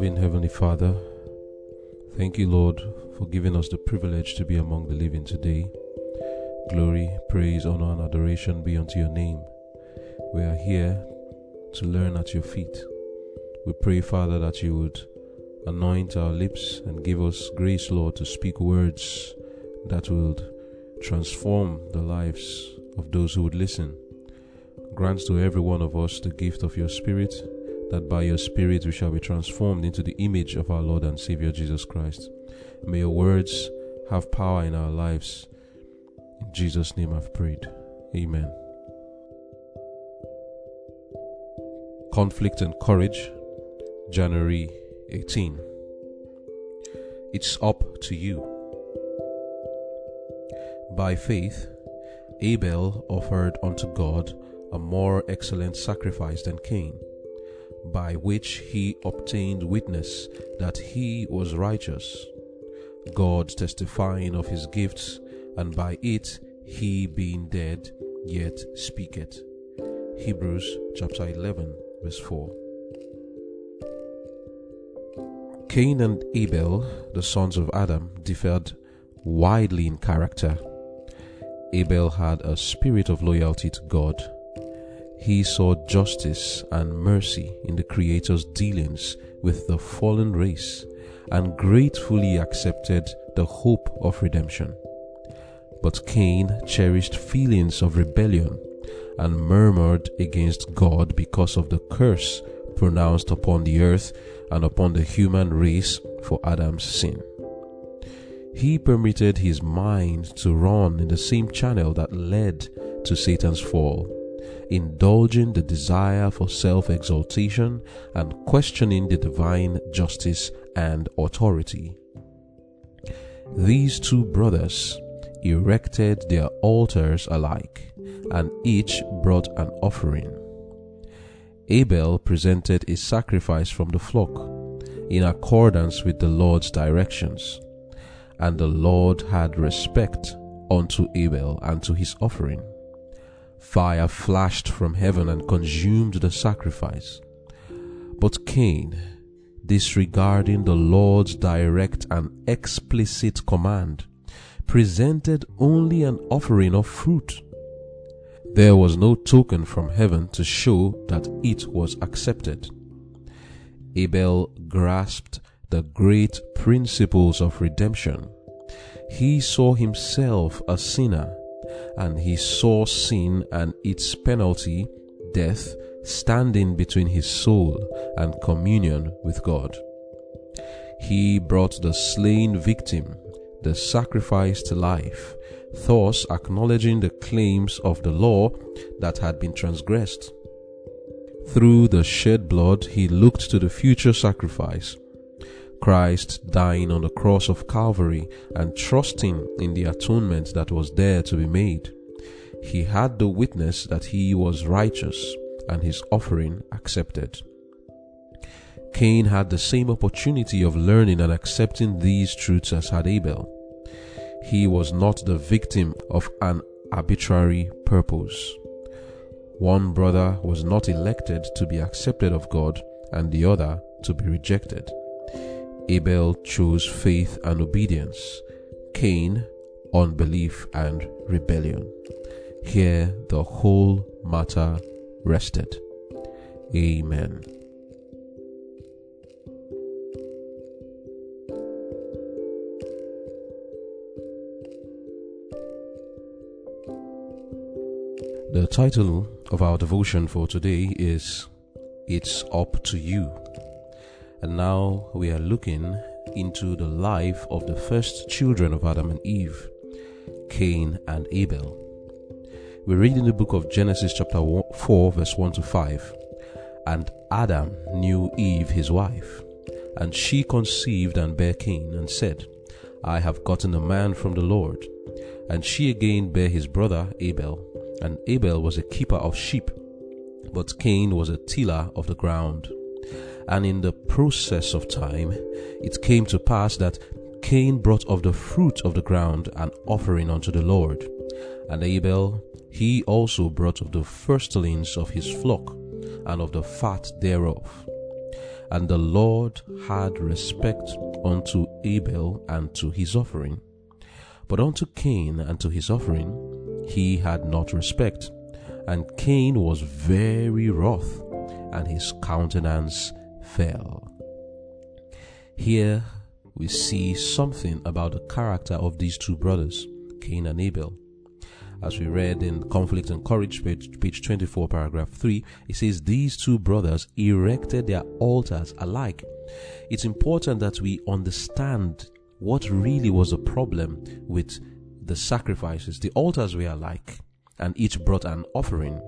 Loving Heavenly Father, thank you, Lord, for giving us the privilege to be among the living today. Glory, praise, honor, and adoration be unto your name. We are here to learn at your feet. We pray, Father, that you would anoint our lips and give us grace, Lord, to speak words that will transform the lives of those who would listen. Grant to every one of us the gift of your Spirit, that by your Spirit we shall be transformed into the image of our Lord and Savior Jesus Christ. May your words have power in our lives. In Jesus' name I've prayed. Amen. Conflict and Courage, January 18. It's up to you. By faith, Abel offered unto God a more excellent sacrifice than Cain, by which he obtained witness that he was righteous, God testifying of his gifts, and by it he being dead yet speaketh. Hebrews chapter 11, verse 4. Cain and Abel, the sons of Adam, differed widely in character. Abel had a spirit of loyalty to God. He saw justice and mercy in the Creator's dealings with the fallen race and gratefully accepted the hope of redemption. But Cain cherished feelings of rebellion and murmured against God because of the curse pronounced upon the earth and upon the human race for Adam's sin. He permitted his mind to run in the same channel that led to Satan's fall, indulging the desire for self exaltation and questioning the divine justice and authority. These two brothers erected their altars alike, and each brought an offering. Abel presented a sacrifice from the flock in accordance with the Lord's directions, and the Lord had respect unto Abel and to his offering. Fire flashed from heaven and consumed the sacrifice. But Cain, disregarding the Lord's direct and explicit command, presented only an offering of fruit. There was no token from heaven to show that it was accepted. Abel grasped the great principles of redemption. He saw himself a sinner, and he saw sin and its penalty, death, standing between his soul and communion with God. He brought the slain victim, the sacrifice to life, thus acknowledging the claims of the law that had been transgressed. Through the shed blood, he looked to the future sacrifice. Christ dying on the cross of Calvary and trusting in the atonement that was there to be made. He had the witness that he was righteous and his offering accepted. Cain had the same opportunity of learning and accepting these truths as had Abel. He was not the victim of an arbitrary purpose. One brother was not elected to be accepted of God and the other to be rejected. Abel chose faith and obedience, Cain, unbelief and rebellion. Here the whole matter rested. Amen. The title of our devotion for today is It's Up to You. And now we are looking into the life of the first children of Adam and Eve, Cain and Abel. We read in the book of Genesis, chapter 4, verse 1 to 5. And Adam knew Eve his wife, and she conceived and bare Cain, and said, I have gotten a man from the Lord. And she again bare his brother Abel and Abel was a keeper of sheep, but Cain was a tiller of the ground. And in the process of time, it came to pass that Cain brought of the fruit of the ground an offering unto the Lord. And Abel, he also brought of the firstlings of his flock, and of the fat thereof. And the Lord had respect unto Abel and to his offering. But unto Cain and to his offering he had not respect. And Cain was very wroth, and his countenance fell. Here we see something about the character of these two brothers, Cain and Abel. As we read in Conflict and Courage, page, page 24, paragraph 3, it says, These two brothers erected their altars alike. It's important that we understand what really was the problem with the sacrifices. The altars were alike, and each brought an offering.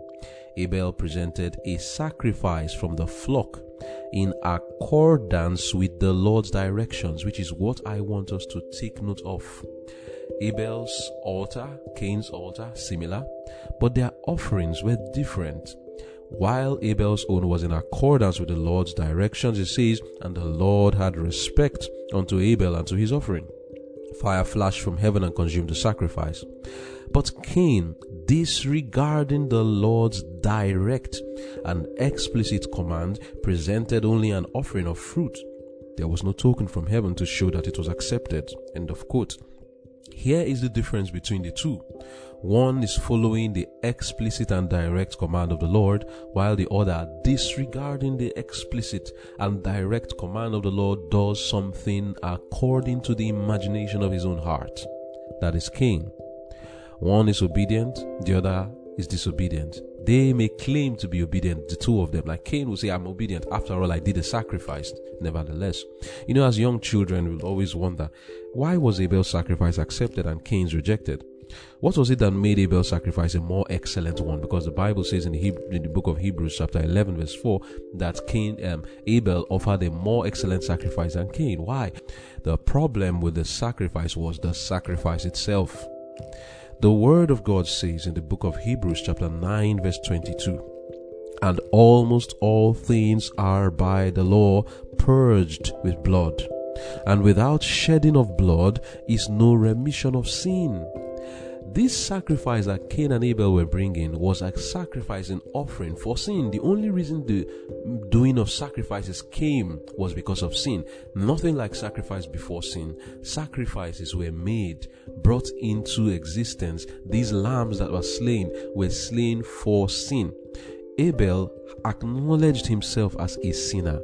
Abel presented a sacrifice from the flock in accordance with the Lord's directions, which is what I want us to take note of. Abel's altar, Cain's altar, similar, but their offerings were different. While Abel's own was in accordance with the Lord's directions, it says, and the Lord had respect unto Abel and to his offering. Fire flashed from heaven and consumed the sacrifice. But Cain, disregarding the Lord's direct and explicit command, presented only an offering of fruit. There was no token from heaven to show that it was accepted. End of quote. Here is the difference between the two. One is following the explicit and direct command of the Lord, while the other, disregarding the explicit and direct command of the Lord, does something according to the imagination of his own heart. That is Cain. One is obedient, the other is disobedient. They may claim to be obedient, the two of them. Like Cain will say, I'm obedient. After all, I did a sacrifice. Nevertheless, you know, as young children, we'll always wonder, why was Abel's sacrifice accepted and Cain's rejected? What was it that made Abel's sacrifice a more excellent one? Because the Bible says in the, Hebrew, in the book of Hebrews, chapter 11, verse 4, that Cain, um, Abel offered a more excellent sacrifice than Cain. Why? The problem with the sacrifice was the sacrifice itself. The Word of God says in the book of Hebrews, chapter 9, verse 22, and almost all things are by the law purged with blood, and without shedding of blood is no remission of sin. This sacrifice that Cain and Abel were bringing was a sacrifice and offering for sin. The only reason the doing of sacrifices came was because of sin. Nothing like sacrifice before sin. Sacrifices were made, brought into existence. These lambs that were slain were slain for sin. Abel acknowledged himself as a sinner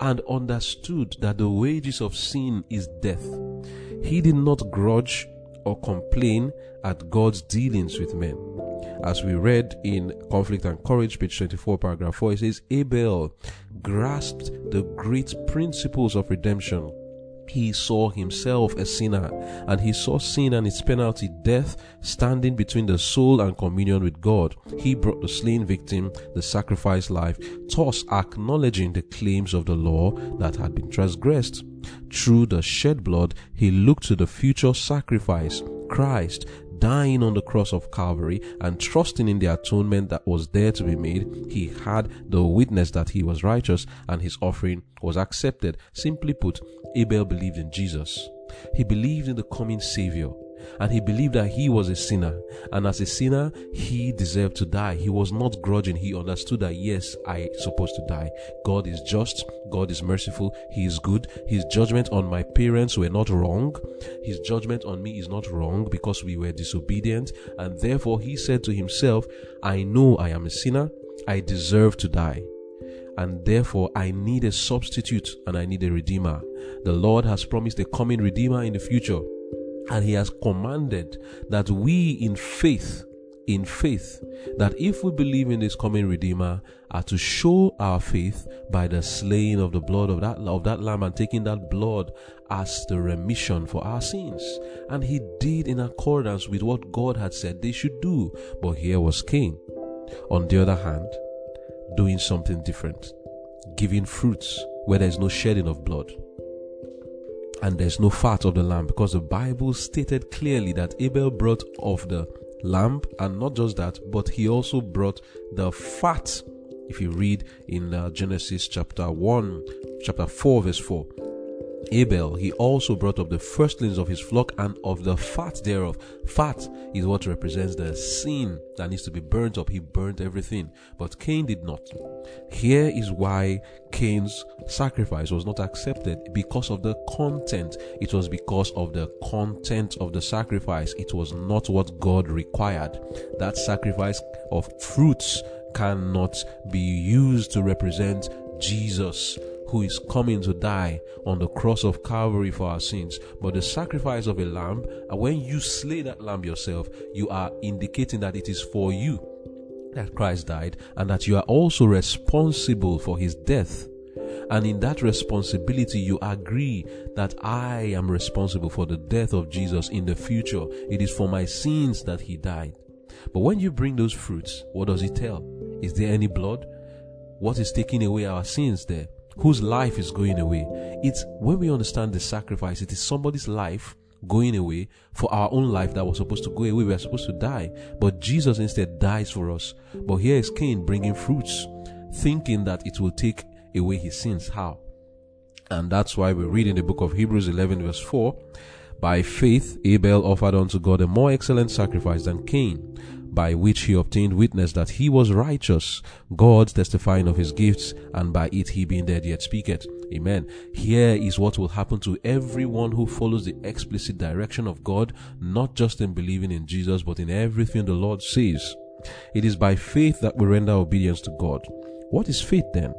and understood that the wages of sin is death. He did not grudge or complain at God's dealings with men. As we read in Conflict and Courage, page 24, paragraph 4, it says, Abel grasped the great principles of redemption. He saw himself a sinner, and he saw sin and its penalty, death, standing between the soul and communion with God. He brought the slain victim, the sacrificed life, thus acknowledging the claims of the law that had been transgressed. Through the shed blood, he looked to the future sacrifice, Christ, dying on the cross of Calvary and trusting in the atonement that was there to be made, he had the witness that he was righteous and his offering was accepted. Simply put, Abel believed in Jesus. He believed in the coming Savior and he believed that he was a sinner. And as a sinner, he deserved to die. He was not grudging. He understood that, yes, I supposed to die. God is just. God is merciful. He is good. His judgment on my parents were not wrong. His judgment on me is not wrong because we were disobedient. And therefore, he said to himself, I know I am a sinner. I deserve to die and therefore I need a substitute and I need a redeemer. The Lord has promised a coming redeemer in the future. And he has commanded that we in faith, in faith, that if we believe in this coming Redeemer, are to show our faith by the slaying of the blood of that of that lamb and taking that blood as the remission for our sins. And he did in accordance with what God had said they should do. But here was Cain, on the other hand, doing something different, giving fruits where there is no shedding of blood and there's no fat of the lamb because the Bible stated clearly that Abel brought of the lamb, and not just that, but he also brought the fat. If you read in uh, Genesis chapter 1, chapter 4, verse 4, Abel, he also brought up the firstlings of his flock and of the fat thereof. Fat is what represents the sin that needs to be burnt up. He burnt everything, but Cain did not. Here is why Cain's sacrifice was not accepted because of the content. It was because of the content of the sacrifice. It was not what God required. That sacrifice of fruits cannot be used to represent Jesus who is coming to die on the cross of Calvary for our sins. But the sacrifice of a lamb, and when you slay that lamb yourself, you are indicating that it is for you that Christ died and that you are also responsible for his death. And in that responsibility, you agree that I am responsible for the death of Jesus in the future. It is for my sins that he died. But when you bring those fruits, what does it tell? Is there any blood? What is taking away our sins there? Whose life is going away. It's when we understand the sacrifice, it is somebody's life going away for our own life that was supposed to go away. We are supposed to die. But Jesus instead dies for us. But here is Cain bringing fruits, thinking that it will take away his sins. How? And that's why we read in the book of Hebrews 11 verse 4, by faith Abel offered unto God a more excellent sacrifice than Cain by which he obtained witness that he was righteous, God testifying of his gifts, and by it he being dead yet speaketh. Amen. Here is what will happen to everyone who follows the explicit direction of God, not just in believing in Jesus, but in everything the Lord says. It is by faith that we render obedience to God. What is faith then?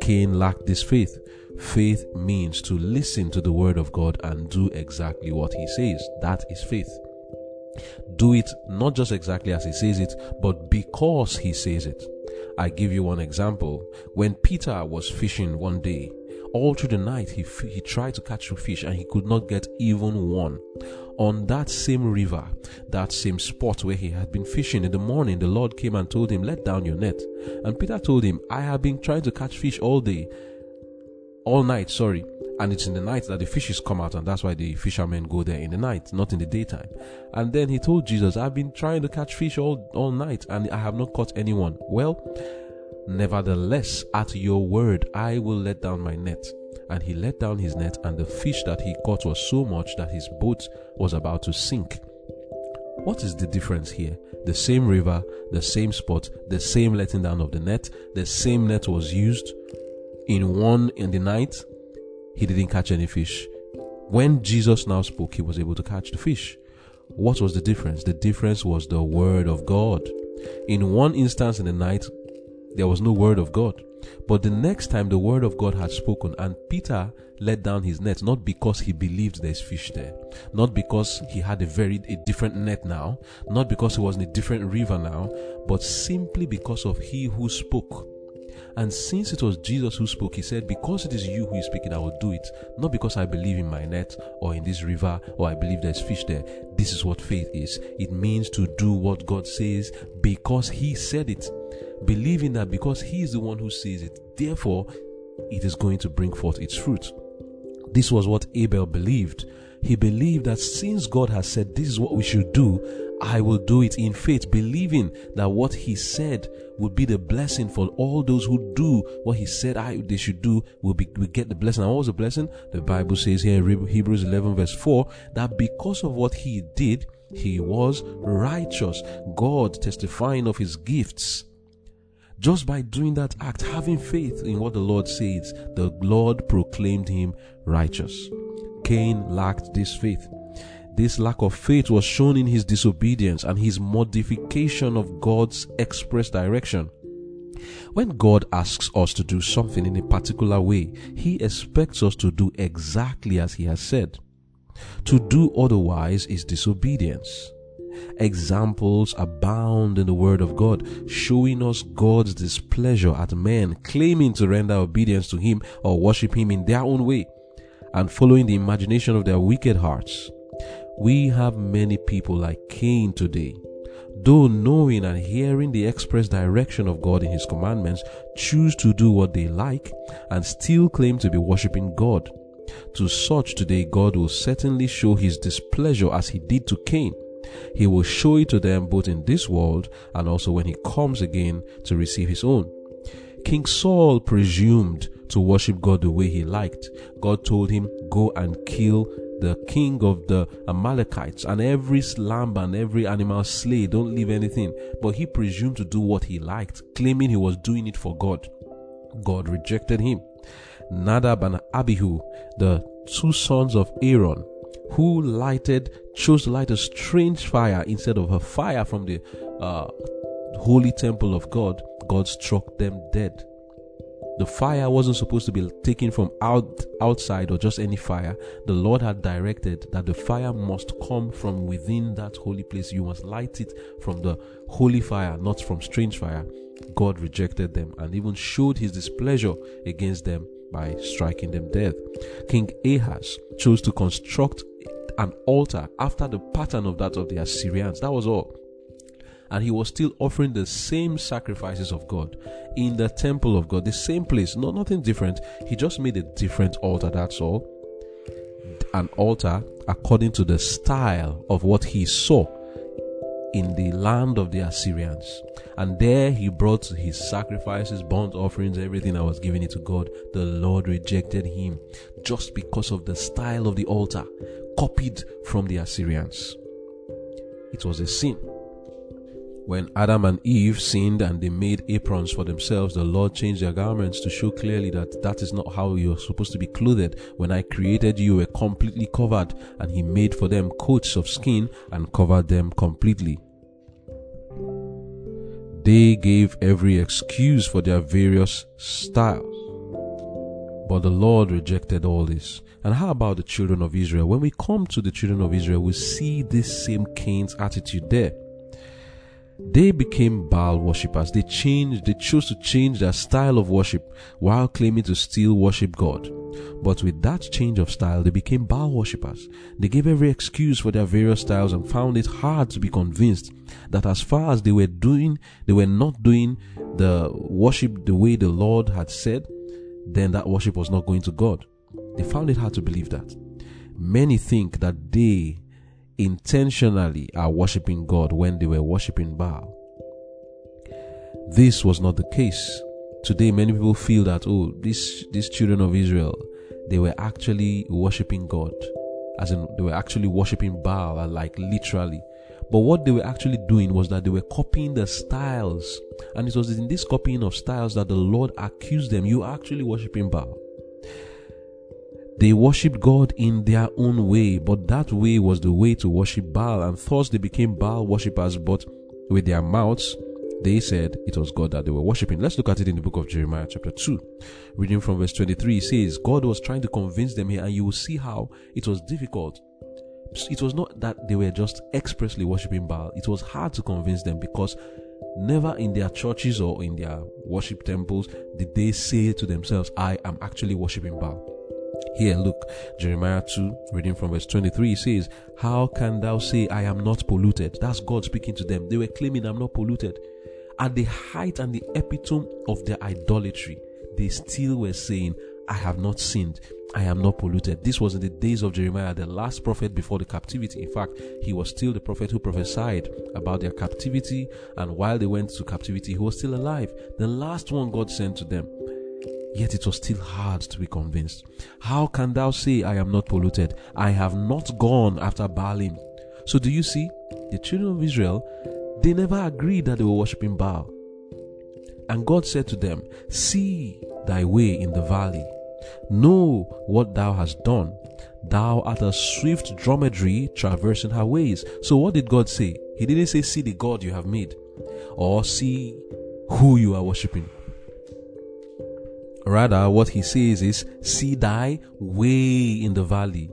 Cain lacked this faith. Faith means to listen to the word of God and do exactly what he says. That is faith do it not just exactly as he says it, but because he says it. I give you one example. When Peter was fishing one day, all through the night he, he tried to catch a fish and he could not get even one. On that same river, that same spot where he had been fishing in the morning, the Lord came and told him, Let down your net. And Peter told him, I have been trying to catch fish all day, all night, sorry, and it's in the night that the fishes come out and that's why the fishermen go there in the night not in the daytime. And then he told jesus i've been trying to catch fish all, all night and i have not caught anyone. Well nevertheless at your word i will let down my net. And he let down his net and the fish that he caught was so much that his boat was about to sink. What is the difference here? The same river, the same spot, the same letting down of the net, the same net was used in one in the night he didn't catch any fish. When Jesus now spoke, he was able to catch the fish. What was the difference? The difference was the word of God. In one instance in the night, there was no word of God. But the next time the word of God had spoken, and Peter let down his net, not because he believed there's fish there, not because he had a very a different net now, not because he was in a different river now, but simply because of he who spoke. And since it was Jesus who spoke, he said, Because it is you who is speaking, I will do it. Not because I believe in my net or in this river or I believe there's fish there. This is what faith is. It means to do what God says because He said it. Believing that because He is the one who says it, therefore, it is going to bring forth its fruit. This was what Abel believed. He believed that since God has said this is what we should do, I will do it in faith, believing that what he said would be the blessing for all those who do what he said I, they should do will be will get the blessing. And what was the blessing? The Bible says here in Hebrews 11 verse 4 that because of what he did, he was righteous. God testifying of his gifts. Just by doing that act, having faith in what the Lord says, the Lord proclaimed him righteous. Cain lacked this faith. This lack of faith was shown in his disobedience and his modification of God's express direction. When God asks us to do something in a particular way, He expects us to do exactly as He has said. To do otherwise is disobedience. Examples abound in the Word of God, showing us God's displeasure at men claiming to render obedience to Him or worship Him in their own way and following the imagination of their wicked hearts. We have many people like Cain today. Though knowing and hearing the express direction of God in His commandments, choose to do what they like and still claim to be worshiping God. To such today, God will certainly show His displeasure as He did to Cain. He will show it to them both in this world and also when He comes again to receive His own. King Saul presumed to worship God the way he liked. God told him, Go and kill the king of the Amalekites, and every lamb and every animal slay, don't leave anything. But he presumed to do what he liked, claiming he was doing it for God. God rejected him. Nadab and Abihu, the two sons of Aaron, who lighted, chose to light a strange fire instead of a fire from the uh, holy temple of God, God struck them dead. The fire wasn't supposed to be taken from out outside or just any fire. The Lord had directed that the fire must come from within that holy place. You must light it from the holy fire, not from strange fire. God rejected them and even showed his displeasure against them by striking them dead. King Ahaz chose to construct an altar after the pattern of that of the Assyrians. That was all and he was still offering the same sacrifices of God in the temple of God, the same place, not nothing different. He just made a different altar, that's all. An altar according to the style of what he saw in the land of the Assyrians. And there he brought his sacrifices, burnt offerings, everything that was given it to God. The Lord rejected him just because of the style of the altar copied from the Assyrians. It was a sin. When Adam and Eve sinned and they made aprons for themselves, the Lord changed their garments to show clearly that that is not how you're supposed to be clothed. When I created you, you were completely covered, and He made for them coats of skin and covered them completely. They gave every excuse for their various styles. But the Lord rejected all this. And how about the children of Israel? When we come to the children of Israel, we see this same Cain's attitude there. They became Baal worshippers. They changed, they chose to change their style of worship while claiming to still worship God. But with that change of style, they became Baal worshippers. They gave every excuse for their various styles and found it hard to be convinced that as far as they were doing, they were not doing the worship the way the Lord had said, then that worship was not going to God. They found it hard to believe that. Many think that they intentionally are worshiping God when they were worshiping Baal. This was not the case. Today, many people feel that, oh, these, these children of Israel, they were actually worshiping God. As in, they were actually worshiping Baal, like literally. But what they were actually doing was that they were copying the styles. And it was in this copying of styles that the Lord accused them. You are actually worshiping Baal. They worshipped God in their own way, but that way was the way to worship Baal, and thus they became Baal worshippers, but with their mouths they said it was God that they were worshipping. Let's look at it in the book of Jeremiah, chapter 2. Reading from verse 23, it says, God was trying to convince them here, and you will see how it was difficult. It was not that they were just expressly worshipping Baal, it was hard to convince them because never in their churches or in their worship temples did they say to themselves, I am actually worshipping Baal. Here, look, Jeremiah 2, reading from verse 23, says, How can thou say, I am not polluted? That's God speaking to them. They were claiming, I'm not polluted. At the height and the epitome of their idolatry, they still were saying, I have not sinned. I am not polluted. This was in the days of Jeremiah, the last prophet before the captivity. In fact, he was still the prophet who prophesied about their captivity, and while they went to captivity, he was still alive. The last one God sent to them. Yet it was still hard to be convinced. How can thou say, I am not polluted? I have not gone after Baalim. So do you see? The children of Israel, they never agreed that they were worshipping Baal. And God said to them, See thy way in the valley. Know what thou hast done. Thou art a swift dromedary traversing her ways. So what did God say? He didn't say, See the God you have made, or see who you are worshipping. Rather, what he says is, See thy way in the valley.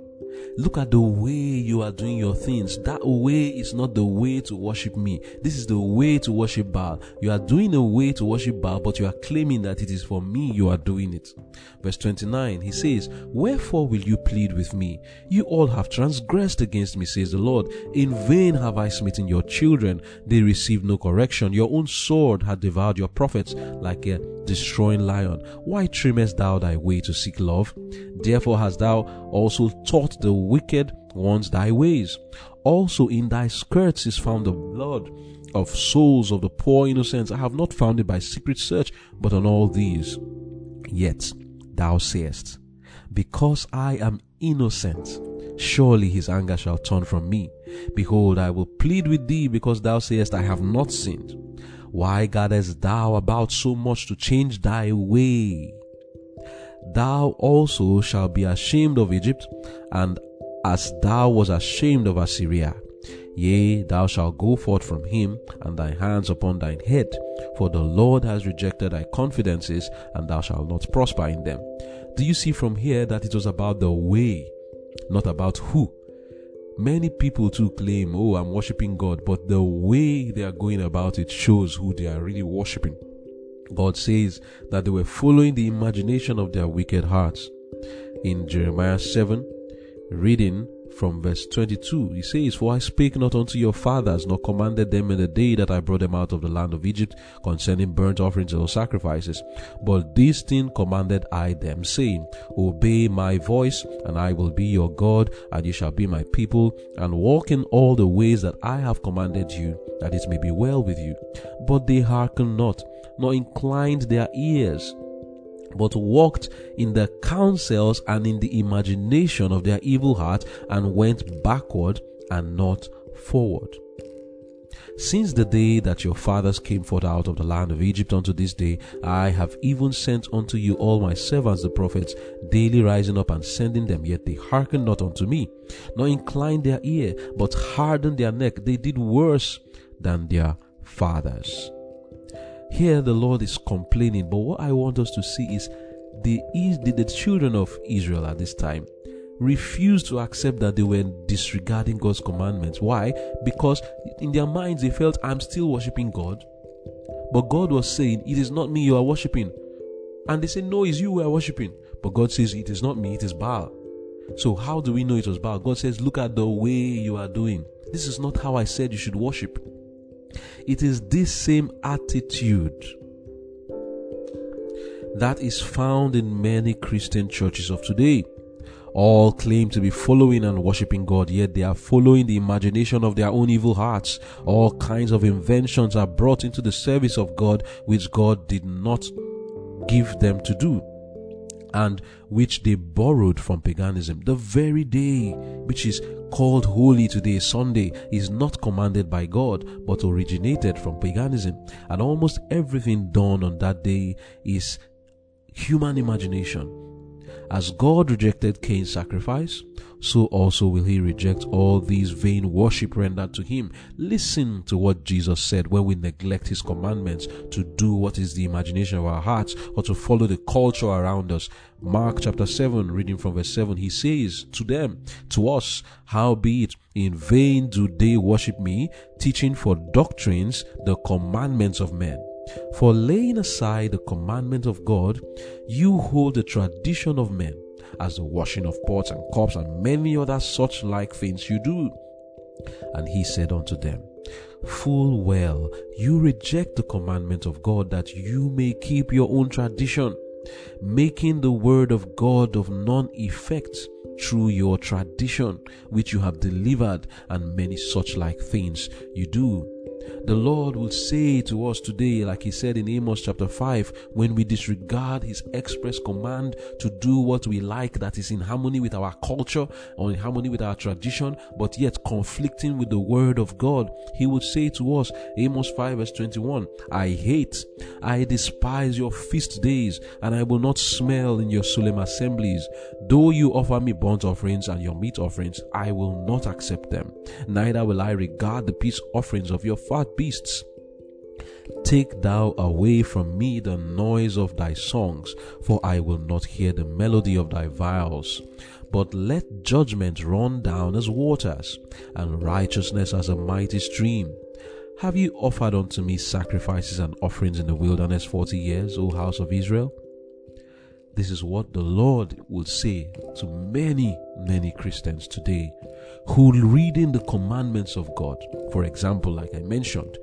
Look at the way you are doing your things. That way is not the way to worship me. This is the way to worship Baal. You are doing a way to worship Baal, but you are claiming that it is for me you are doing it. Verse 29, he says, Wherefore will you plead with me? You all have transgressed against me, says the Lord. In vain have I smitten your children. They received no correction. Your own sword had devoured your prophets like a destroying lion. Why trimmest thou thy way to seek love? Therefore hast thou also taught the wicked ones thy ways. Also in thy skirts is found the blood of souls of the poor innocents. I have not found it by secret search, but on all these. Yet thou sayest, Because I am innocent, surely his anger shall turn from me. Behold, I will plead with thee, because thou sayest, I have not sinned. Why gathest thou about so much to change thy way? Thou also shalt be ashamed of Egypt, and as thou was ashamed of Assyria. Yea, thou shalt go forth from him, and thy hands upon thine head. For the Lord has rejected thy confidences, and thou shalt not prosper in them. Do you see from here that it was about the way, not about who? Many people too claim, Oh, I'm worshiping God, but the way they are going about it shows who they are really worshiping. God says that they were following the imagination of their wicked hearts. In Jeremiah 7, reading from verse 22, he says, For I spake not unto your fathers, nor commanded them in the day that I brought them out of the land of Egypt concerning burnt offerings or sacrifices. But this thing commanded I them, saying, Obey my voice, and I will be your God, and ye shall be my people, and walk in all the ways that I have commanded you, that it may be well with you. But they hearkened not, nor inclined their ears but walked in the counsels and in the imagination of their evil heart and went backward and not forward. Since the day that your fathers came forth out of the land of Egypt unto this day, I have even sent unto you all my servants the prophets, daily rising up and sending them, yet they hearkened not unto me, nor inclined their ear, but hardened their neck. They did worse than their fathers. Here the Lord is complaining, but what I want us to see is the, the, the children of Israel at this time refused to accept that they were disregarding God's commandments. Why? Because in their minds they felt, I'm still worshiping God. But God was saying, It is not me you are worshiping. And they say, No, it's you who are worshiping. But God says, It is not me, it is Baal. So how do we know it was Baal? God says, Look at the way you are doing. This is not how I said you should worship. It is this same attitude that is found in many Christian churches of today. All claim to be following and worshiping God, yet they are following the imagination of their own evil hearts. All kinds of inventions are brought into the service of God, which God did not give them to do and which they borrowed from paganism. The very day which is called holy today, Sunday, is not commanded by God but originated from paganism. And almost everything done on that day is human imagination. As God rejected Cain's sacrifice, so also will he reject all these vain worship rendered to him. Listen to what Jesus said when we neglect his commandments to do what is the imagination of our hearts or to follow the culture around us. Mark chapter 7, reading from verse 7, he says to them, to us, howbeit in vain do they worship me, teaching for doctrines the commandments of men. For laying aside the commandment of God, you hold the tradition of men as the washing of pots and cups and many other such like things you do. And he said unto them, Full well, you reject the commandment of God that you may keep your own tradition, making the word of God of none effect through your tradition, which you have delivered, and many such like things you do. The Lord will say to us today, like He said in Amos chapter 5, when we disregard His express command to do what we like that is in harmony with our culture or in harmony with our tradition, but yet conflicting with the Word of God, He would say to us, Amos 5 verse 21, I hate, I despise your feast days, and I will not smell in your solemn assemblies. Though you offer me burnt offerings and your meat offerings, I will not accept them. Neither will I regard the peace offerings of your fat beasts. Take thou away from me the noise of thy songs, for I will not hear the melody of thy viols. But let judgment run down as waters, and righteousness as a mighty stream. Have you offered unto me sacrifices and offerings in the wilderness forty years, O house of Israel? This is what the Lord will say to many, many Christians today who reading the commandments of God. For example, like I mentioned,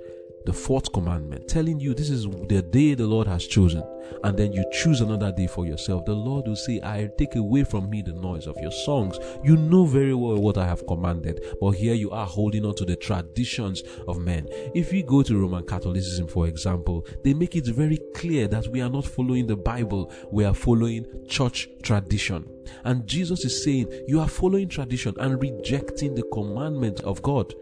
the fourth commandment, telling you this is the day the Lord has chosen, and then you choose another day for yourself, the Lord will say, I take away from me the noise of your songs. You know very well what I have commanded, but here you are holding on to the traditions of men. If we go to Roman Catholicism, for example, they make it very clear that we are not following the Bible, we are following church tradition. And Jesus is saying, You are following tradition and rejecting the commandment of God.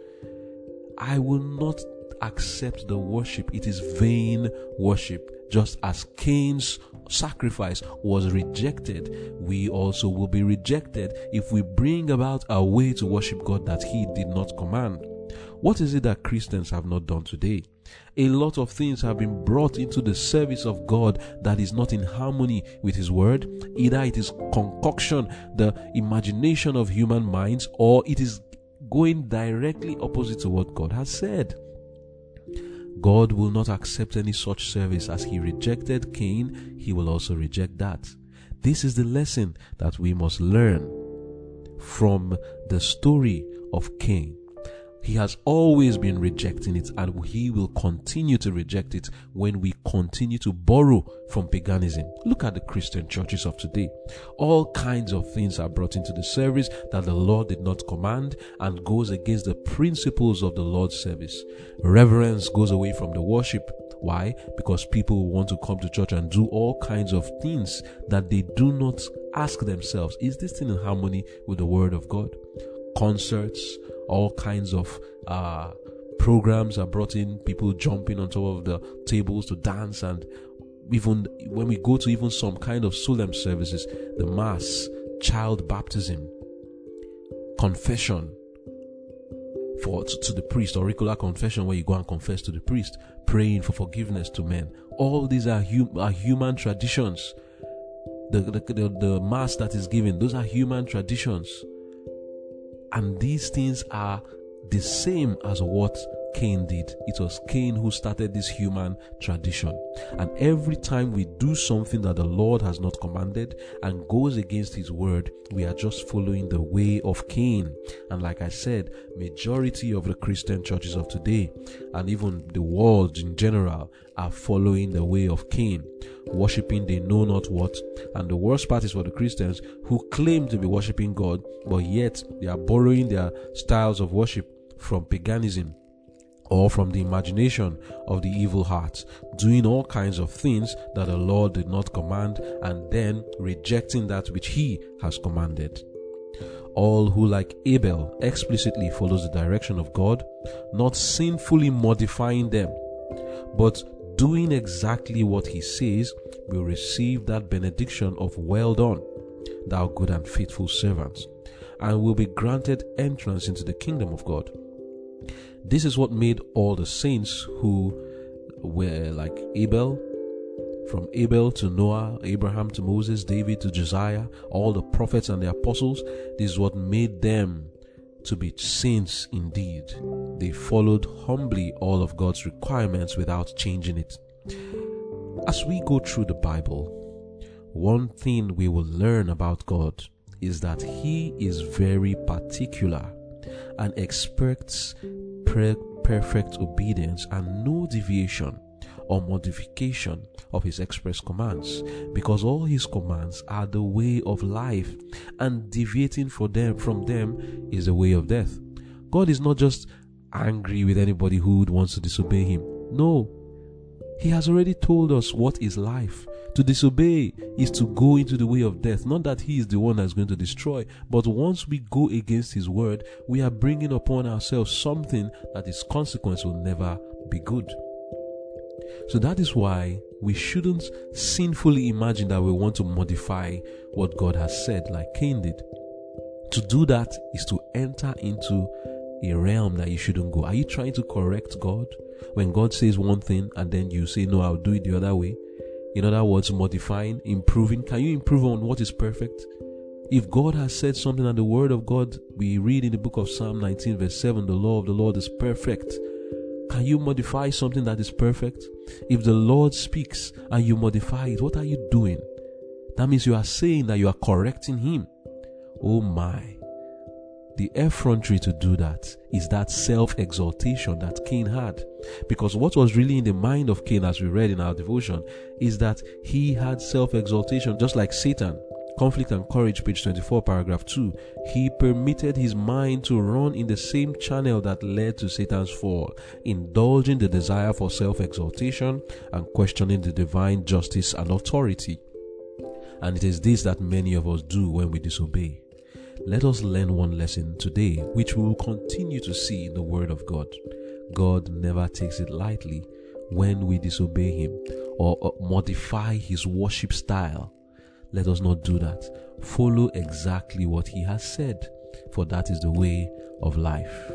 I will not accept the worship. It is vain worship. Just as Cain's sacrifice was rejected, we also will be rejected if we bring about a way to worship God that He did not command. What is it that Christians have not done today? A lot of things have been brought into the service of God that is not in harmony with His Word. Either it is concoction, the imagination of human minds, or it is going directly opposite to what God has said. God will not accept any such service as he rejected Cain, he will also reject that. This is the lesson that we must learn from the story of Cain. He has always been rejecting it and he will continue to reject it when we continue to borrow from paganism. Look at the Christian churches of today. All kinds of things are brought into the service that the Lord did not command and goes against the principles of the Lord's service. Reverence goes away from the worship. Why? Because people want to come to church and do all kinds of things that they do not ask themselves, is this thing in harmony with the word of God? Concerts, all kinds of uh, programs are brought in, people jumping on top of the tables to dance, and even when we go to even some kind of solemn services, the mass, child baptism, confession for to, to the priest, auricular confession where you go and confess to the priest, praying for forgiveness to men. All these are, hum, are human traditions. The, the, the, the mass that is given, those are human traditions and these things are the same as what Cain did. It was Cain who started this human tradition. And every time we do something that the Lord has not commanded and goes against his word, we are just following the way of Cain. And like I said, majority of the Christian churches of today and even the world in general are following the way of Cain, worshipping they know not what. And the worst part is for the Christians who claim to be worshipping God, but yet they are borrowing their styles of worship from paganism or from the imagination of the evil heart, doing all kinds of things that the Lord did not command, and then rejecting that which He has commanded. All who, like Abel, explicitly follows the direction of God, not sinfully modifying them, but doing exactly what He says, will receive that benediction of well done, thou good and faithful servant, and will be granted entrance into the kingdom of God. This is what made all the saints who were like Abel, from Abel to Noah, Abraham to Moses, David to Josiah, all the prophets and the apostles, this is what made them to be saints indeed. They followed humbly all of God's requirements without changing it. As we go through the Bible, one thing we will learn about God is that He is very particular and expects perfect obedience and no deviation or modification of his express commands because all his commands are the way of life and deviating for them from them is the way of death. God is not just angry with anybody who wants to disobey him. No. He has already told us what is life to disobey is to go into the way of death. Not that He is the one that's going to destroy, but once we go against His word, we are bringing upon ourselves something that its consequence will never be good. So that is why we shouldn't sinfully imagine that we want to modify what God has said, like Cain did. To do that is to enter into a realm that you shouldn't go. Are you trying to correct God? When God says one thing and then you say, No, I'll do it the other way, in other words, modifying, improving. Can you improve on what is perfect? If God has said something and the word of God, we read in the book of Psalm 19, verse 7, the law of the Lord is perfect. Can you modify something that is perfect? If the Lord speaks and you modify it, what are you doing? That means you are saying that you are correcting Him. Oh my. The effrontery to do that is that self exaltation that Cain had. Because what was really in the mind of Cain, as we read in our devotion, is that he had self exaltation, just like Satan. Conflict and Courage, page 24, paragraph 2. He permitted his mind to run in the same channel that led to Satan's fall, indulging the desire for self exaltation and questioning the divine justice and authority. And it is this that many of us do when we disobey. Let us learn one lesson today, which we will continue to see in the Word of God. God never takes it lightly when we disobey Him or modify His worship style let us not do that. Follow exactly what He has said, for that is the way of life.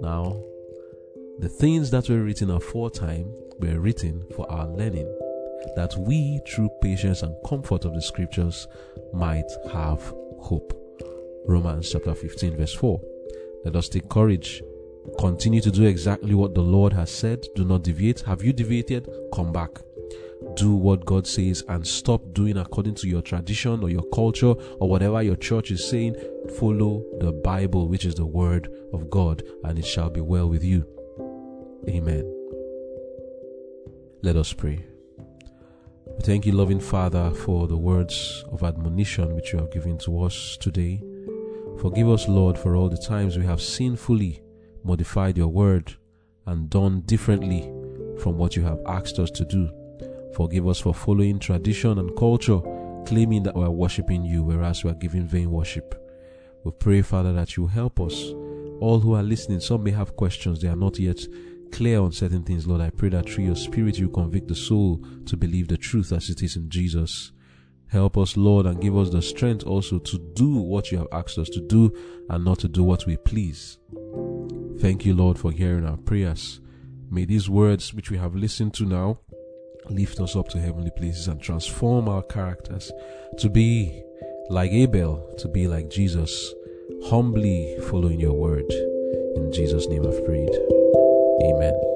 Now, the things that were written aforetime were written for our learning, that we, through patience and comfort of the Scriptures, might have hope. Romans chapter 15, verse 4. Let us take courage. Continue to do exactly what the Lord has said. Do not deviate. Have you deviated? Come back do what God says and stop doing according to your tradition or your culture or whatever your church is saying. Follow the Bible, which is the Word of God, and it shall be well with you. Amen. Let us pray. We thank you, loving Father, for the words of admonition which you have given to us today. Forgive us, Lord, for all the times we have sinfully modified your word and done differently from what you have asked us to do. Forgive us for following tradition and culture, claiming that we are worshiping you, whereas we are giving vain worship. We pray, Father, that you help us. All who are listening, some may have questions, they are not yet clear on certain things, Lord. I pray that through your Spirit you convict the soul to believe the truth as it is in Jesus. Help us, Lord, and give us the strength also to do what you have asked us to do and not to do what we please. Thank you, Lord, for hearing our prayers. May these words which we have listened to now lift us up to heavenly places and transform our characters to be like Abel, to be like Jesus, humbly following your word. In Jesus' name I've prayed. Amen.